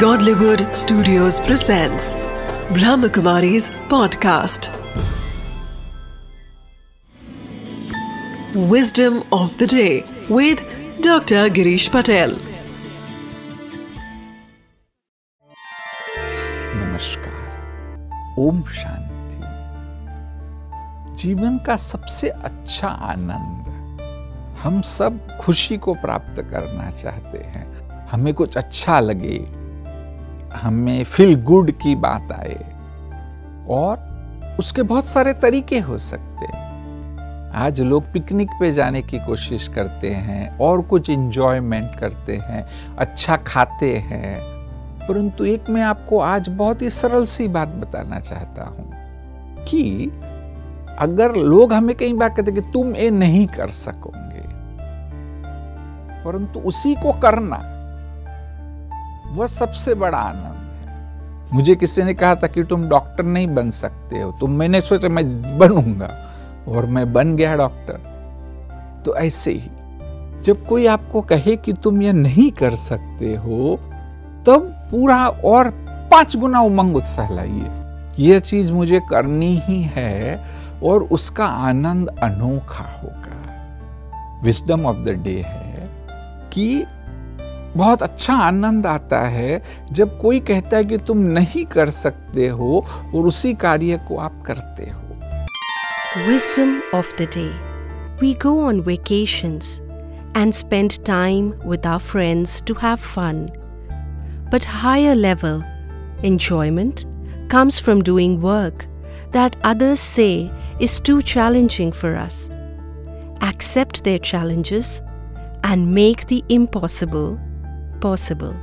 Godlywood Studios presents Brahmakumari's podcast. Wisdom of the day with Dr. Girish Patel. नमस्कार ओम शांति जीवन का सबसे अच्छा आनंद हम सब खुशी को प्राप्त करना चाहते हैं हमें कुछ अच्छा लगे हमें फील गुड की बात आए। और उसके बहुत सारे तरीके हो सकते हैं। आज लोग पिकनिक पे जाने की कोशिश करते हैं और कुछ इंजॉयमेंट करते हैं अच्छा खाते हैं। परंतु एक मैं आपको आज बहुत ही सरल सी बात बताना चाहता हूँ कि अगर लोग हमें कई बार कहते कि तुम ये नहीं कर सकोगे, परंतु उसी को करना वह सबसे बड़ा आनंद है। मुझे किसी ने कहा था कि तुम डॉक्टर नहीं बन सकते हो। तो मैंने सोचा मैं बनूँगा और मैं बन गया डॉक्टर। तो ऐसे ही, जब कोई आपको कहे कि तुम यह नहीं कर सकते हो, तब पूरा और पाँच गुना उमंग उत्साह लाइए। यह चीज़ मुझे करनी ही है और उसका आनंद अनोखा होगा। विस्डम ऑफ़ द डे है कि बहुत अच्छा आनंद आता है जब कोई कहता है कि तुम नहीं कर सकते हो और उसी कार्य को आप करते हो। Wisdom of the day we go on vacations and spend time with our friends to have fun but higher level enjoyment comes from doing work that others say is too challenging for us accept their challenges and make the impossible possible.